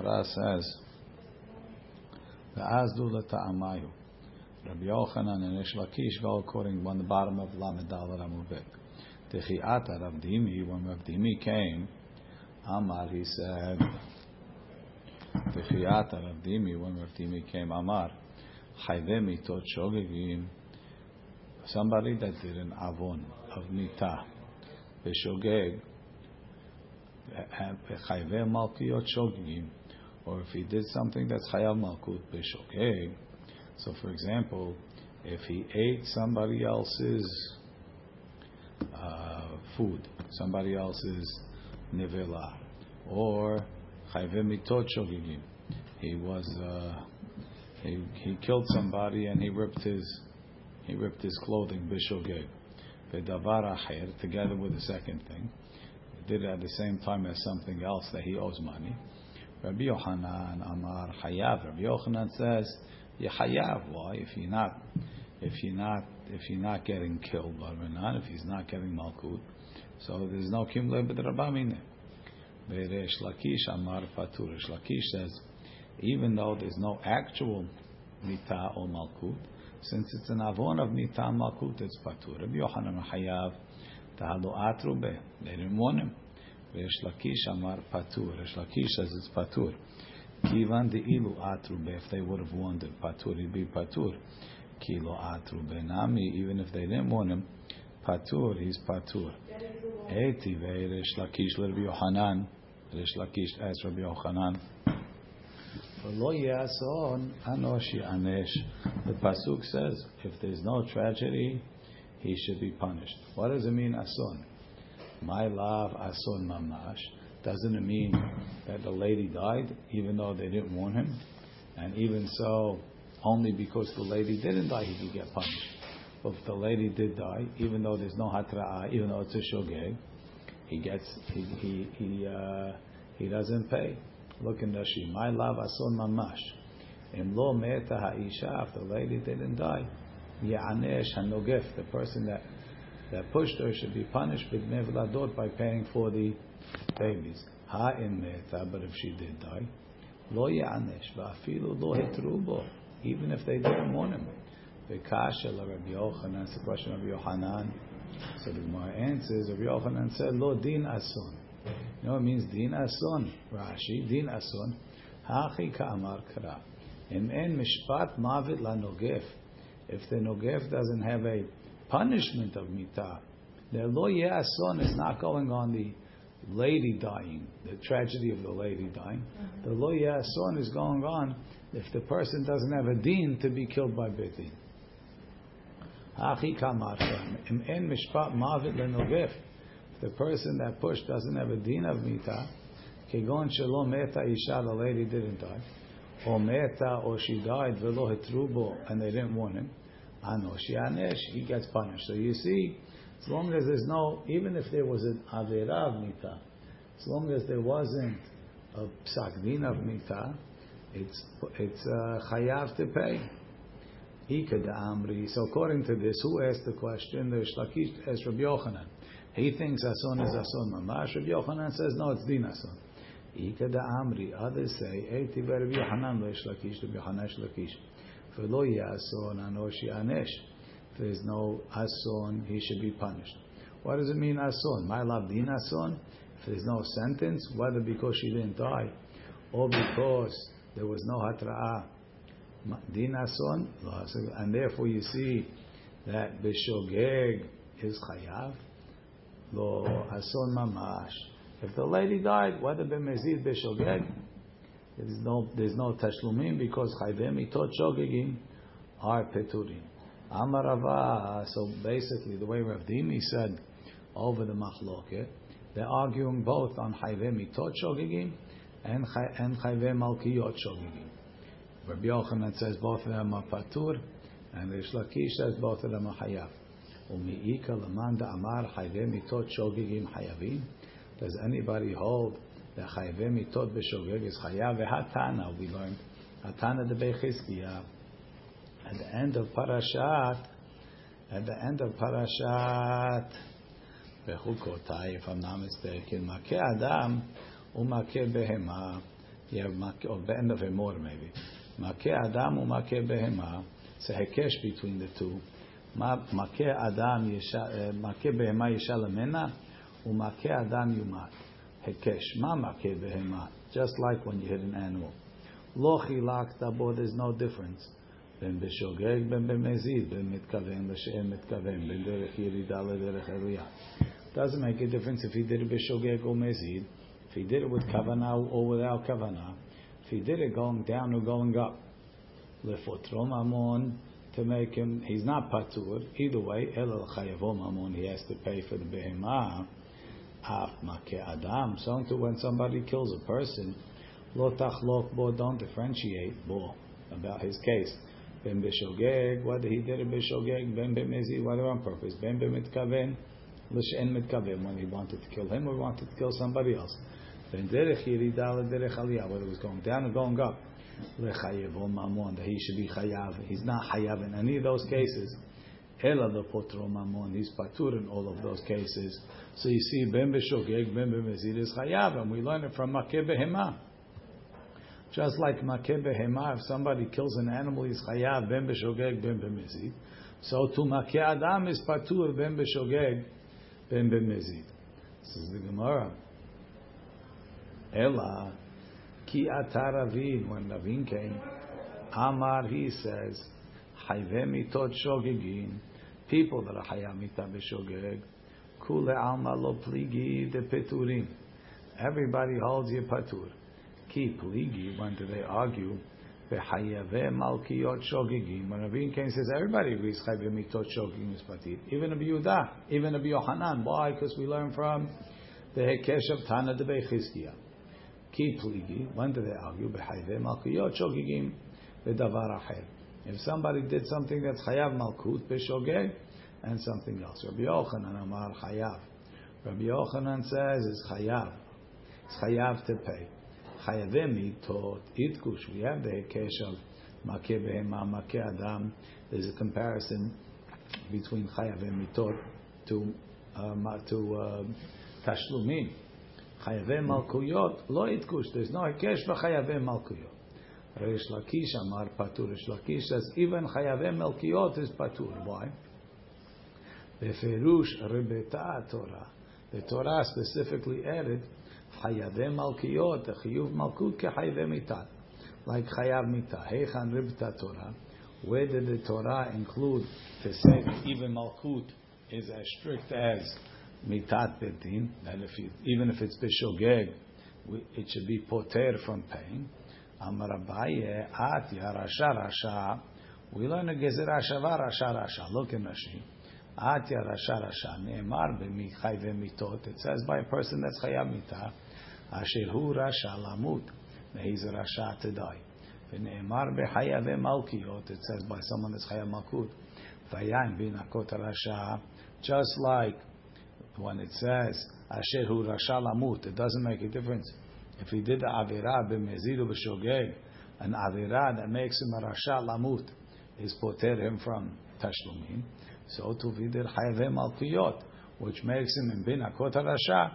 Gemara says, "V'azdu l'ta'amayu." Rabbi Yochanan and Ish Lakish go according on the bottom of Lamed Dalet Amuvik. Techiata Rav Dimi, when Rav Dimi came, Amar, he said, Techiata Rav Dimi, when Rav Dimi came, Amar, Chayve mitot shogegim, somebody that did an avon of mita, b'shogeg, chayve malkiot shogegim, or if he did something that's chayav malkut b'shogeg, so for example, if he ate somebody else's uh, food, somebody else's nevela, or chayve mitot shogegim, he was uh, he, he killed somebody and he ripped his he ripped his clothing bishogeg. Vedavar acher together with the second thing. Did it at the same time as something else that he owes money. Rabbi Yochanan Amar Hayav. Rabbi Yochanan says Yehayav. Why? If you're not if you're not if you're not getting killed by Renan, if he's not getting malkut, so there's no kimle b'drabamine. Ve'resh Lakish Amar Patur. Lakish says even though there's no actual mita or malkut, since it's an avon of mita malkut, it's patur. Rabbi Yochanan Hayav. They didn't want him. Resh Lakish Amar patur. Resh Lakish says it's patur. Kivan de ilu atrube. If they would have wanted patur, he'd be patur. Kilo atrube nami. Even if they didn't want him, patur, he's patur. Eti Resh Lakish Rabbi Yochanan. Resh Lakish asked Rabbi Yochanan. The pasuk says, if there's no tragedy, he should be punished. What does it mean, ason? My love, ason mamash. Doesn't it mean that the lady died, even though they didn't warn him? And even so, only because the lady didn't die, he could get punished. But if the lady did die, even though there's no hatra'ah, even though it's a shogeg, he gets, he, he, he, uh, he doesn't pay. Look in Rashi. My love ason mamash. Im lo meta ha'isha. If the lady didn't die, ya'anesh hanogef. The person that that pushed her should be punished by paying for the babies. Ha'im meta. But if she did die, lo ya'anesh. Va'afilu lo hitrubo. Even if they didn't want him. La Rabbi Yochanan. That's the question of Yohanan. So the Gemara answers. Rabbi Yochanan said, lo din ason. You know it means din ason. Rashi, din ason. Hachi ka'amar kara. Im en mishpat mavet la nogef. If the nogef doesn't have a punishment of mitah, the lo ason is not going on the lady dying, the tragedy of the lady dying. Mm-hmm. The lo ason is going on if the person doesn't have a din to be killed by betin. Hachi ka'amar kara. Im en mishpat mavet la the person that pushed doesn't have a din of mita, kegon shelo meta isha, the lady didn't die, or meta, or she died, velo hetrubo, and they didn't want him, anosh yanesh, he gets punished. So you see, as long as there's no, even if there was an avera of mita, as long as there wasn't a psak of mita, it's it's uh, chayav to pay. So according to this, who asked the question? The Shlakish asked Rabbi Yochanan. He thinks ason is ason mamash. Rabbi Yochanan says no, it's din ason. Ika da amri. Others say eti Rabbi Yochanan Rabbi Yochanan shlakish. V'lo ason anoshi anesh. If there's no ason, he should be punished. What does it mean ason? My love din ason. If there's no sentence, whether because she didn't die or because there was no hatra'ah, din ason, and therefore you see that bishogeg is chayav lo ason mamash. If the lady died, whether b'mezid b'shogeg, there's no there's no tashlumim because chayvem itot shogegim are peturim. Amarava. So basically, the way Rav Dimi said over the machloket, they're arguing both on chayvem itot shogegim and and chayvem malkiyot shogegim. Rabbi Yochanan says both of them are patur, and Rish Lakish says both of them are hayav. Umiika lamanda amar chayve mitot shogegim hayavim. Does anybody hold that chayve mitot b'shogeg is chayav? Hatana we learned Hatana de Bechizkiya at the end of Parashat. At the end of Parashat Bechukotai, if I'm not mistaken, makeh adam umakeh behema. You have make, or be'en of emor maybe. Make adam u make behema. It's a hekesh between the two. Make adam yesha, make behema yesha lemena, u make adam yumat. Hekesh. Ma make behema. Just like when you hit an animal. Lo chilakta bo, there's no difference. בין בשוגג, בין במזיד, בין מתכוון לשאין מתכוון, בין דרך ירידה לדרך עלייה. Doesn't make a difference if he did it b'shogeg or mezid, if he did it with kavanah or without kavanah, if he did it going down or going up. Lefotrom amon to make him, he's not patur. Either way, el chayavom amon, he has to pay for the behemah. Adam, so when somebody kills a person, lo tachlok bo, don't differentiate bo about his case. Ben b'shogeg, whether he did it b'shogeg, ben b'mezid, whether on purpose, ben b'mitkaven, l'shen mitkaven, when he wanted to kill him or wanted to kill somebody else. Ben derech yirida l'derech aliyah, whether it was going down or going up. Lechayev mamon, that he should be chayav. He's not chayav in any of those cases. Ela the potro mamon, he's patur in all of those cases. So you see, ben b'shogeg, ben b'mezid is chayav, and we learn it from makeh behemah. Just like makeh behema, if somebody kills an animal, he's chayav ben b'shogeg ben b'mezid. So to makeh adam is patur ben b'shogeg ben b'mezid. This is the Gemara. Ella ki ataravin when Ravin came, Amar he says, chayve mitot shogegin, people that are chayav mita b'shogeg, kule alma lo pligi de peturim. Everybody holds you patur. Ki pligi, when do they argue? V'chayave malkiyot shogigim. When Ravin came says everybody agrees chayve mitot shogigim is patir. Even Rabbi Yehuda, even Rabbi Yohanan. Why? Because we learn from the hekesh of Tana de Bechizkiah. Ki pligi, when do they argue? V'chayave malkiyot shogigim v'davar acher. If somebody did something that's chayav malkut b'shogeg and something else. Rabbi Yochanan amar chayav. Rabbi Yochanan says it's chayav. It's chayav to pay. Chayavim mitot itkush. We have the hekesh of makeh behema, makeh adam. There's a comparison between chayavim mitot to uh, to uh, tashlumin. Chayavim malkuyot lo itkush. There's no hekesh for chayavim malkuyot. Reish Lakish Amar Patur. Reish Lakish says even Chayavim Melkiot is Patur. Why? Beferush Rebeta Torah. The Torah specifically added Chayavim Malkiot, the Malkut Kechayavim Mitat. Like Chayav Mita. Heichan Rebeta Torah. Where did the Torah include to say even Malkut is as strict as Mitat Bedin, that if you, even if it's Bishogeg, it should be poter from paying. Amar Abaye, At Yarasha Rasha. We learn a Gezerah Shava Rasha Rasha. Look in Rashi. At Yarasha Rasha. Ne'emar b'michai v'mitot. It says by a person that's chayav mitah. Asher hu Rasha lamut. He's a Rasha to die. V'ne'emar b'chayav v'malkiot. It says by someone that's chayav malkut. Vayan b'nakot Rasha. Just like when it says Asher hu Rasha lamut. It doesn't make a difference. If he did the Avirah b'mezid b'shogeg, an Avirah that makes him a Rasha Lamut, is poter him from Tashlumin. So to vidir Hayave Malkuyot, which makes him in Bin Akot Rasha,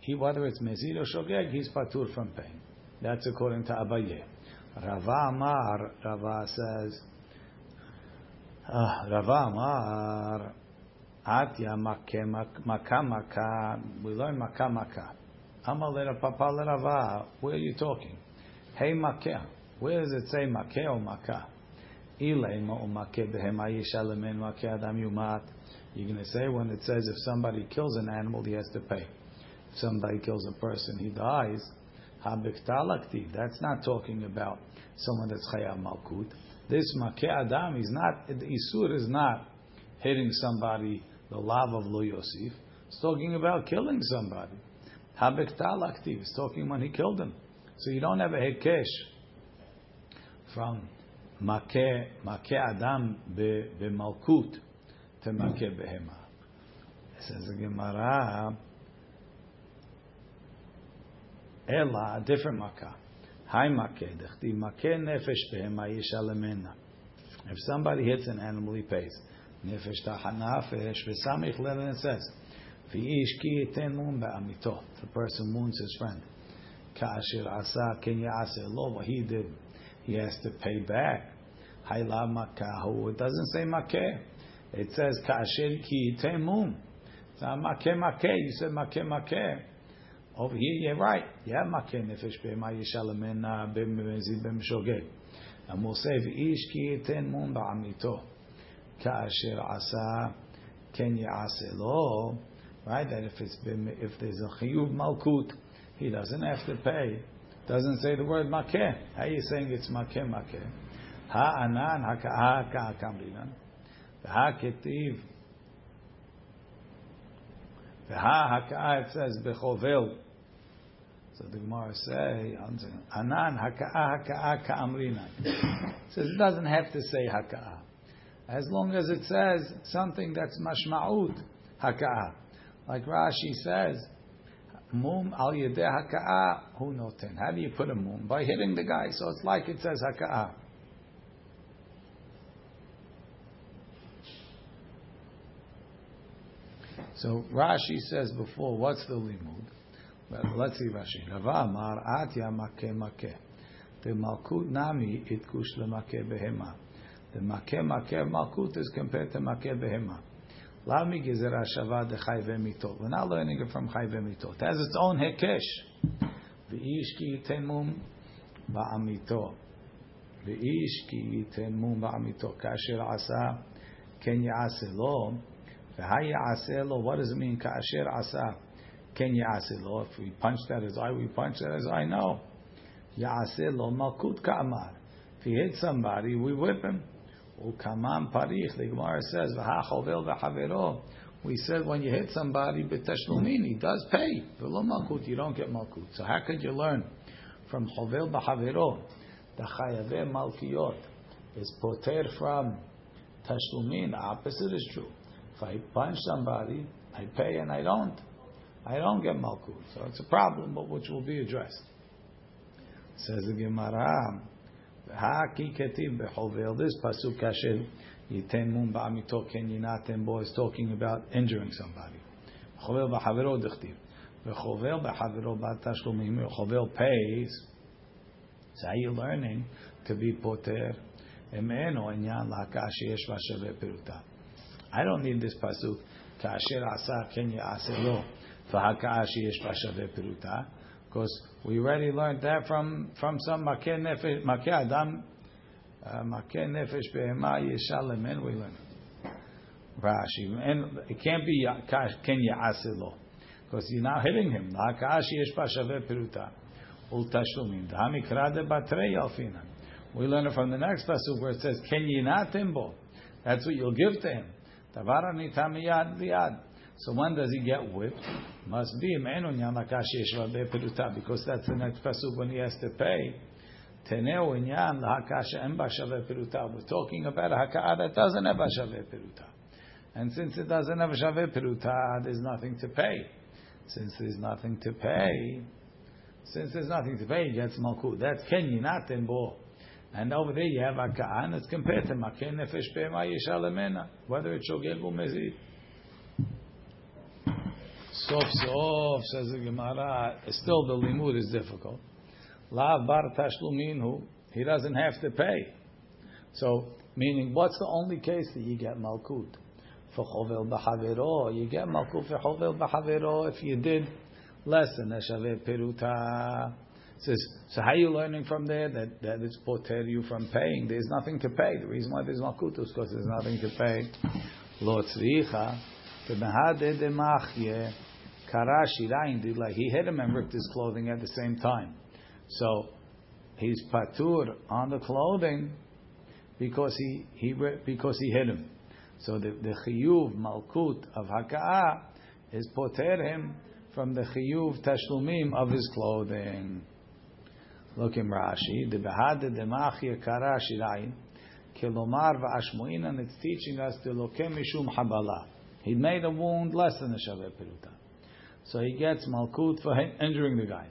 he, whether it's Mezid Shogeg, he's patur from pain. That's according to Abaye. Rava Amar, Rava says, uh, Rava Amar, Atya Makah, we learn Makah. Amalera Papa Lerava, where are you talking? Hey Makeh. Where does it say Makeh or Makah? Ilema or Makeh behema yishalemen Makeh adam yumat. You're going to say when it says if somebody kills an animal, he has to pay. If somebody kills a person, he dies. Habiktalakti. That's not talking about someone that's chayav malkut. This Makeh adam is not, the Isur is not hitting somebody, the love of Lo Yosef. It's talking about killing somebody. Habektal aktiv is talking when he killed him. So you don't have a hekesh from makeh adam b'malkut to makeh behema. Says the Gemara, ela a different makah. Hi makeh dechti makeh nefesh behema yishalemena. If somebody hits an animal, he pays. Nefesh tahanafesh v'samich lelen it says. The person wounds his friend. Ka'asher asa ken ya'aseh lo. What he did, he has to pay back. Hayla makahu. It doesn't say makeh. It says ka'asher ki temum. It's not makeh makeh. You said makeh makeh. Over here, you're right. Yeah, makeh nefesh be'ema yishalamen b'mezid b'mshogeg. And we'll say v'ish ki temum ba'amito. Ka'asher asa ken ya'aseh lo. Right? That if it's been, if there's a chiyuv malkut, he doesn't have to pay. Doesn't say the word makeh. How are you saying it's makeh makeh? Ha anan Ha'anan haka'a ka'akamrinan. V'ha ketiv. V'ha haka'a it says bechovel. So the Gemara say, Anan haka'a haka'a ka'amrinan. Says it doesn't have to say haka'a. As long as it says something that's mashma'ut haka'a. Like Rashi says, mum al yedeh haka'a hu noten. How do you put a mum? By hitting the guy. So it's like it says haka'a. So Rashi says before, what's the limud? Well, let's see Rashi. Rava Amar Atya Makeh Makeh. The Malkut Nami Itkush LeMakeh Behema. The Makeh Makeh Malkut is compared to Makeh Behema. We're not learning it from Chai Mitot. It has its own Hekesh. V'ish ki yitemum ba'amito. V'ish ki yitemum ba'amito. Kasher asa ken ya'ase lo. V'ha ya'ase. What does it mean? Kasher asa ken ya'ase lo. If we punch that as I, we punch that as I know. Ya'ase lo malkut ka'amar. If he hits somebody, we whip him. Ukamam parich. The Gemara says, "V'ha chovel v'havero." We said when you hit somebody b'tashlumin, he does pay. V'lo malkut, you don't get malkut. So how could you learn from chovel v'havero? The chayave malkiyot is poter from tashlumin. The opposite is true. If I punch somebody, I pay and I don't. I don't get malkut. So it's a problem, but which will be addressed. Says the Gemara. This pasuk kasher mum ba'amito ken yinatem bo is talking about injuring somebody. Chovel b'chavero dichtiv. V'chovel b'chavero b'tashlumim. Chovel pays. So how you learning to be poter? Emeno enyan la'kash yesh v'shave peruta. I don't need this pasuk. Kasher asa ken ya'aselo. V'hakash yesh v'shave peruta. Because we already learned that from, from some makeh nefesh, makeh adam, uh, makeh nefesh behema yeshalemen, we learned. Rashi. And it can't be ken ya'aselo. Because you're not hitting him. We learn it from the next pasuk where it says, ken yinatim bo. That's what you'll give to him. Tavara nitam yad liad. So when does he get whipped? Must be because that's the next pasuk when he has to pay. We're talking about a haka'ah that doesn't have b'shaveh peruta. And since it doesn't have shaveh peruta, there's nothing to pay. Since there's nothing to pay, since there's nothing to pay, he gets malkut. That's ken not bo. And over there you have haka'ah, and it's compared to makeh nefesh be'ema yishalemena, whether it's shogeg or mezid. Sof sof says the Gemara. Still, the limud is difficult. La bar tashluminhu. He doesn't have to pay. So, meaning, what's the only case that you get malkut? For chovel b'havero, you get malkut for chovel b'havero if you did less than a shaveh peruta. Says, so how are you learning from there that, that it's poter you from paying? There's nothing to pay. The reason why there's malkut is because there's nothing to pay. Lo tzricha, k'mehade demachye, kara shirayin did like he hit him and ripped his clothing at the same time. So he's patur on the clothing because he, he because he hit him. So the, the chiyuv malkut of haka'ah is poter him from the chiyuv tashlumim of his clothing. Look in Rashi. The behad demachia kara shirayin kilomar va'ashmuin and it's teaching us to lokem mishum habala. He made a wound less than a shaveh peruta. So he gets malkut for injuring the guy.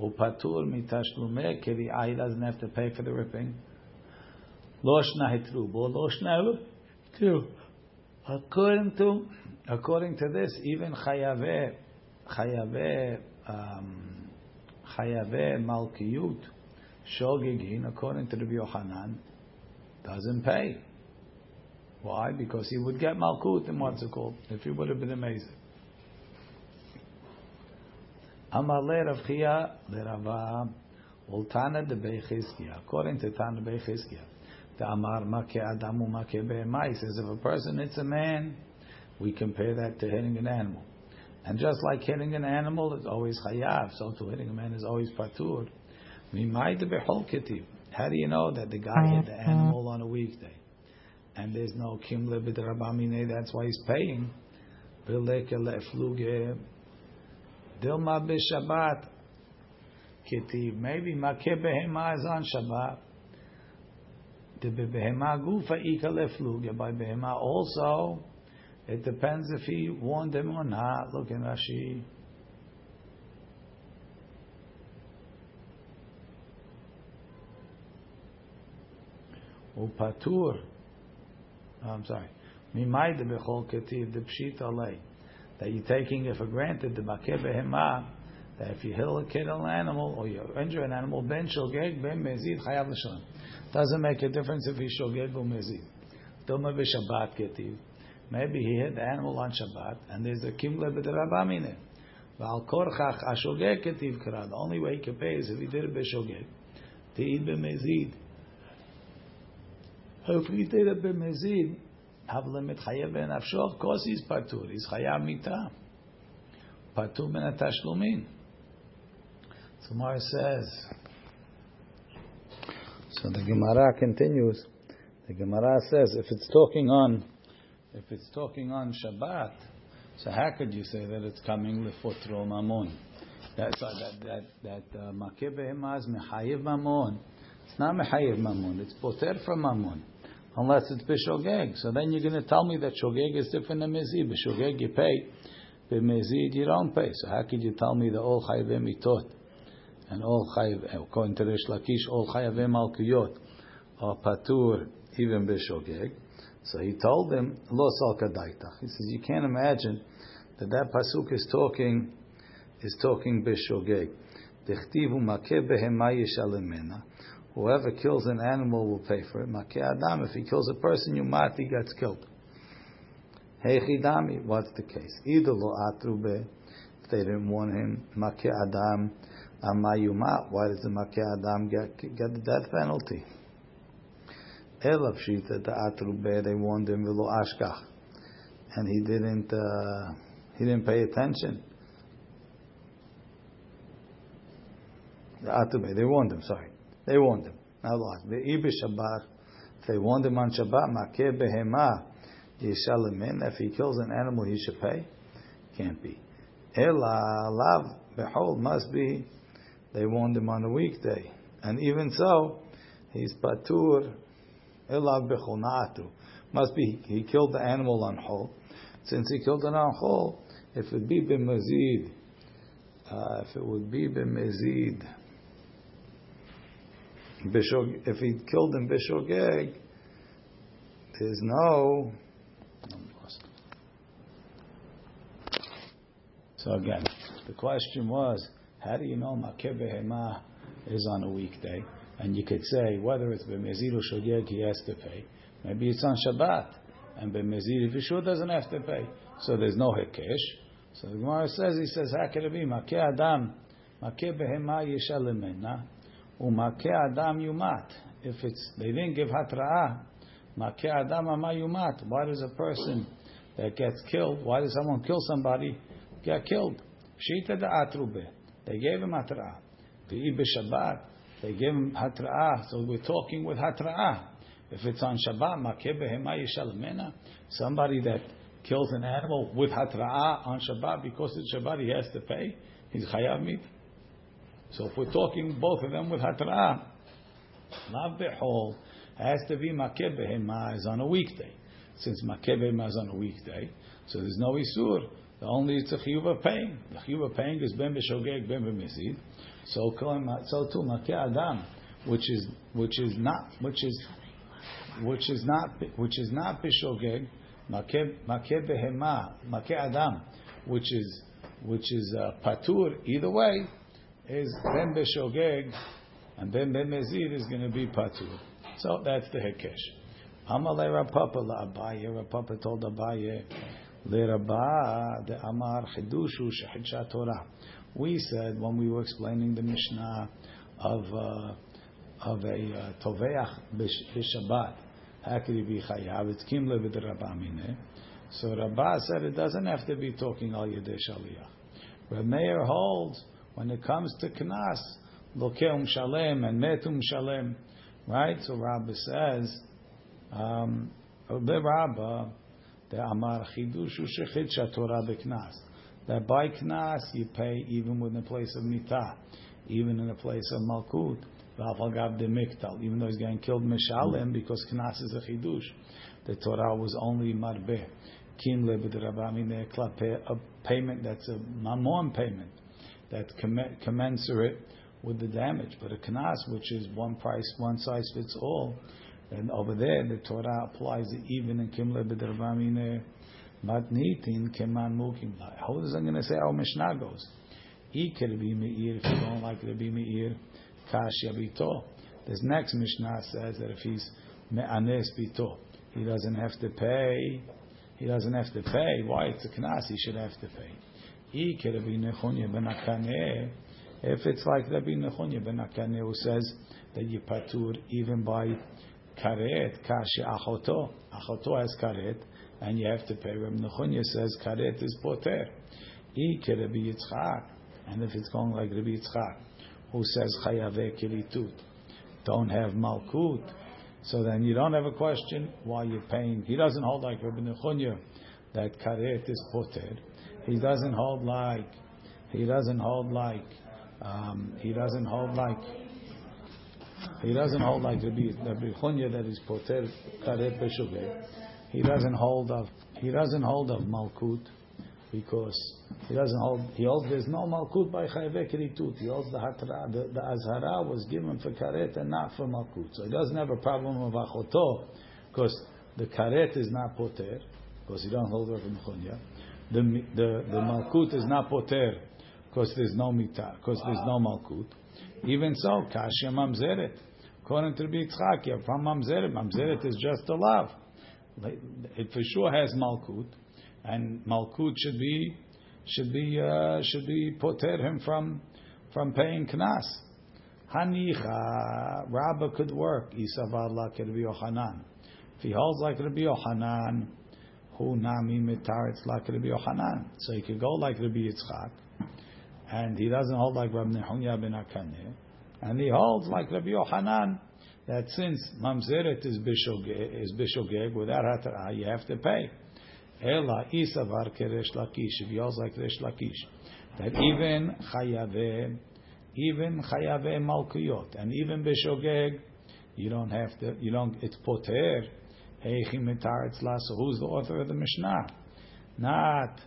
Upatur mitashlume he doesn't have to pay for the ripping. Loshna hitrubo, loshna too. According to according to this, even chayave chayave um, Chayave Malkiyut Shogegin, according to the Yohanan, doesn't pay. Why? Because he would get Malkut and what's it called, if he would have been amazing. Amar le Rav Chia Lerava Ultana de Beichizkia. According to Tana Beichizkia, the Amar Make Adamu Make Behemai says if a person hits a man, we compare that to hitting an animal. And just like hitting an animal is always chayav, so to hitting a man is always patur. How do you know that the guy hit the animal on a weekday? And there's no kim rabamine, that's why he's paying. Dilma b'Shabbat. Kitiv. Maybe makeh behema is on Shabbat. The behema gufa ika lefluge. By behema also, it depends if he warned him or not. Look in Rashi. Upatur. I'm sorry. Mimayde bechol ketiv the pshita lay that you're taking it for granted the makeh behema that if you kill a kill an animal or you injure an animal ben shogeg ben mezid chayav l'shalom doesn't make a difference if he shogeg or mezid. Doma b'Shabbat ketiv. Maybe he hit the animal on Shabbat and there's a kimle b'derabamine. V'al korchach ashogeg ketiv kara. The only way he can pay is if he did it b'shogeg. Te'id b'mezid. If he did it b'mezid, Havla mitchayev benafsho. Of course, he's patur. He's mita. Patur ben atashlumin. So Gemara says. So the Gemara continues. The Gemara says, if it's talking on, if it's talking on Shabbat, so how could you say that it's coming lefotro mamon? That's that that that uh, makeh behemaz mechayev mamon. It's not mechayev mamon. It's poter from mamon unless it's b'shogeg. So then you're going to tell me that shogeg is different than mezid. B'shogeg you pay, b'mezid you don't pay. So how could you tell me that all chayvim mitot and all chayiv, according to Rish Lakish, all chayvim malkiyot are patur even b'shogeg? So he told him, lo sal kadaitach. He says you can't imagine that that pasuk is talking is talking b'shogeg. Dechtivu makeh behema yishalemena. Whoever kills an animal will pay for it. Makeh adam. If he kills a person, yumat, he gets killed. Heichidami. What's the case? Either lo atrube. If they didn't warn him, makeh adam. Amayumat. Why does the makeh adam get get the death penalty? Elav shita the atrube. They warned him v'lo ashkach, and he didn't. Uh, he didn't pay attention. The atrube. They warned him. Sorry. They warned him. Now lost. If they warned him on Shabbat, Makeh Behema, Yishalimin, if he kills an animal, he should pay? Can't be. Ela, Lav, Behold, must be, they warned him on a weekday. And even so, he's Patur, Elav Bechonatu. Must be, he killed the animal on Hol. Since he killed it on Hol, if it be B'mazid, uh, if it would be B'mazid, Bishog, if he killed in Bishogeg, there's no. So again, the question was, how do you know Makeh Behema is on a weekday? And you could say whether it's B'mezid or Shogeg, he has to pay. Maybe it's on Shabbat, and he sure doesn't have to pay, so there's no Hekesh. So the Gemara says, he says, how could it be? Makeh Adam. Umakeh adam yumat. If it's they didn't give hatra'ah, makeh adam ama yumat. Why does a person that gets killed? Why does someone kill somebody get killed? Shita da atrube. They gave him hatra'ah. The Shabbat. They gave him hatra'ah. So we're talking with hatra'ah. If it's on Shabbat, makeh behema yishalmena. Somebody that kills an animal with hatra'ah on Shabbat because it's Shabbat, he has to pay. He's chayav mit. So if we're talking both of them with hatra'ah, lav behol has to be makeh is on a weekday. Since makeh is on a weekday, so there's no isur. The only it's a chiyuv of paying. The chiyuv of paying is ben b'shogeg ben b'mizid. So so too makeh adam, which is which is not which is which is not which is not b'shogeg makeh behema makeh adam, which is which is uh, patur either way is Ben Beshogeg and then Ben Bemezid is going to be Patur. So that's the Hekesh. Amale Rav Papa la Abaye. Rav Papa told Abaye, Le Rabba the Amar Chidushu Shechidsha Torah. We said when we were explaining the Mishnah of uh, of a uh, Toveach b'Shabbat, how could he be Chayav? It's Kimle v'Rabamine. So Rabbah said it doesn't have to be talking al Yedei Shaliyah. Rav Meir holds when it comes to Knas, Lokeum Shalem and Metum Shalem, right? So Rabbah says, um, Rabbah, the Amar Chidushu Shechid Torah Beknas. That by Knas you pay even in the place of Mitah, even in the place of Malkut. Even though he's getting killed Mishalem because Knas is a Chidush. The Torah was only Marbeh. Kim a payment that's a mamon payment that's commensurate with the damage. But a knas, which is one price, one size fits all, and over there the Torah applies it even in kimle b'dervamine matnitin keman mukim. How is I'm going to say our Mishnah goes? Be meir if you don't like Rabbi Meir, kash yabito. This next Mishnah says that if he's me'anes bito, he doesn't have to pay he doesn't have to pay. Why? It's a knas, he should have to pay. If it's like Rabbi Nechonya ben Akane who says that you patur even by karet, kashi achoto, achoto has karet, and you have to pay. Rabbi Nechonya says karet is poter. Yitzchak, and if it's going like Rabbi Yitzchak, who says chayave kilitut, don't have malkut, so then you don't have a question why you're paying. He doesn't hold like Rabbi Nechunya that karet is poter. He doesn't hold like he doesn't hold like um, he doesn't hold like he doesn't hold like Rabbi Rabbi Chunya that is poter karet b'shugeh. He doesn't hold of he doesn't hold of malkut because he doesn't hold. He holds there's no malkut by chayve keritut. He holds the hatra. The, the azhara was given for karet and not for malkut. So he doesn't have a problem of achoto because the karet is not poter because he don't hold her from chunya. The the the malkut is not poter because there's no mita because there's no malkut. Even so, kashya mamzeret. According to Rabbi Yitzchak, from mamzeret, mamzeret is just a love. It for sure has malkut and Malkut should be should be uh, should be poter him from from paying knas. Hanicha Rabba could work. Isavar like Rabbi Yochanan. If he holds like Rabbi Yochanan, who nami mitaritz like Rabbi Yochanan, so he could go like Rabbi Yitzchak, and he doesn't hold like Rabbi Nehunya ben Akaneh, and he holds like Rabbi Yochanan that since mamzeret is bishogeg, is bishogeg without hatara, you have to pay. Ela isavar keresh lakish. If yours like keresh lakish, that even chayave, even chayave malkuyot, and even bishogeg, you don't have to. You don't. It's poter. Who's the author of the Mishnah? Not,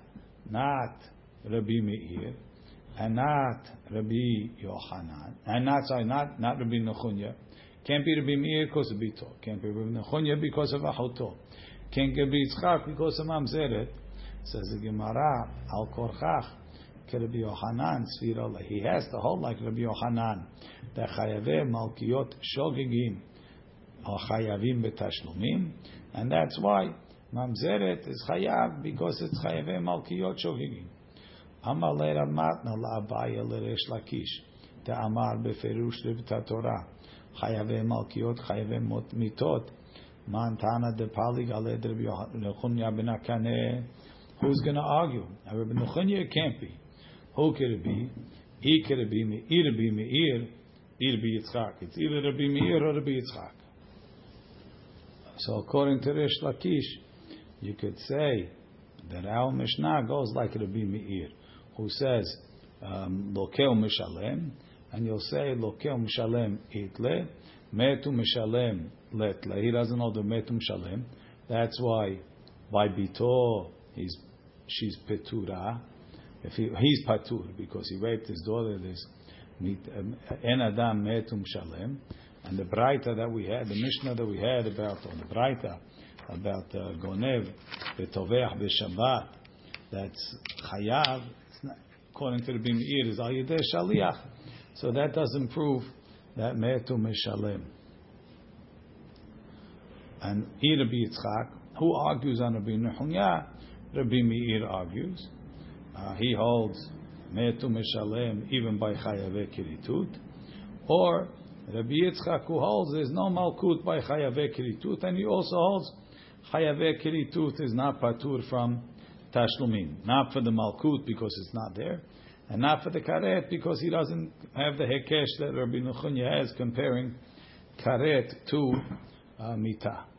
not Rabbi Meir, and not Rabbi Yochanan, and not sorry, not not Rabbi Nechunya. Can't be Rabbi Meir because of Bito. Can't be Rabbi Nechunya because of Achoto. Can't get Yitzchak because of Mamzeret. Says the Gemara, Al Korchach, Rabbi Yohanan, Sfira, he has to hold like Rabbi Yohanan, that Chayave Malkiot and that's why Mamzeret is Chayav, because it's Chayave Malkiot Shogegim. Amar Leira Matna La'abaya Leresh Lakish, the Amar Beferush Rivta Torah, Chayave Malkiot, Chayave Mitot. Who's going to argue? Rabbi Nechunya can't be. Who could it be? He could be me. Either be Meir, either be Yitzchak. It's either Rabbi Meir or Rabbi. So according to Rish Lakish, you could say that our Mishnah goes like Rabbi Meir, who says um, Lokeu Mishalem, and you'll say Lokeu Mishalem Itle, Metu Mishalem Letle. He doesn't know the Metu Mishalem. That's why by Bito he's she's Petura. If he, he's Patur because he raped his daughter, um, En Adam Metum Shalem. And the Braita that we had, the Mishnah that we had about, or the Braita about uh, Gonev, Betoveach, Beshabbat, that's Chayav, according to the Bimir, is Al Yedeh Shaliach. So that doesn't prove that metu mishalem. And Rabbi Yitzchak, who argues on Rabbi Nehunya, Rabbi Meir argues. Uh, he holds metu mishalem even by chayave kiritut, or Rabbi Yitzchak who holds there's no malkut by chayave kiritut, and he also holds chayave kiritut is not patur from tashlumin, not for the malkut because it's not there, and not for the karet because he doesn't have the hekesh that Rabbi Nechunya has comparing karet to uh, mitah.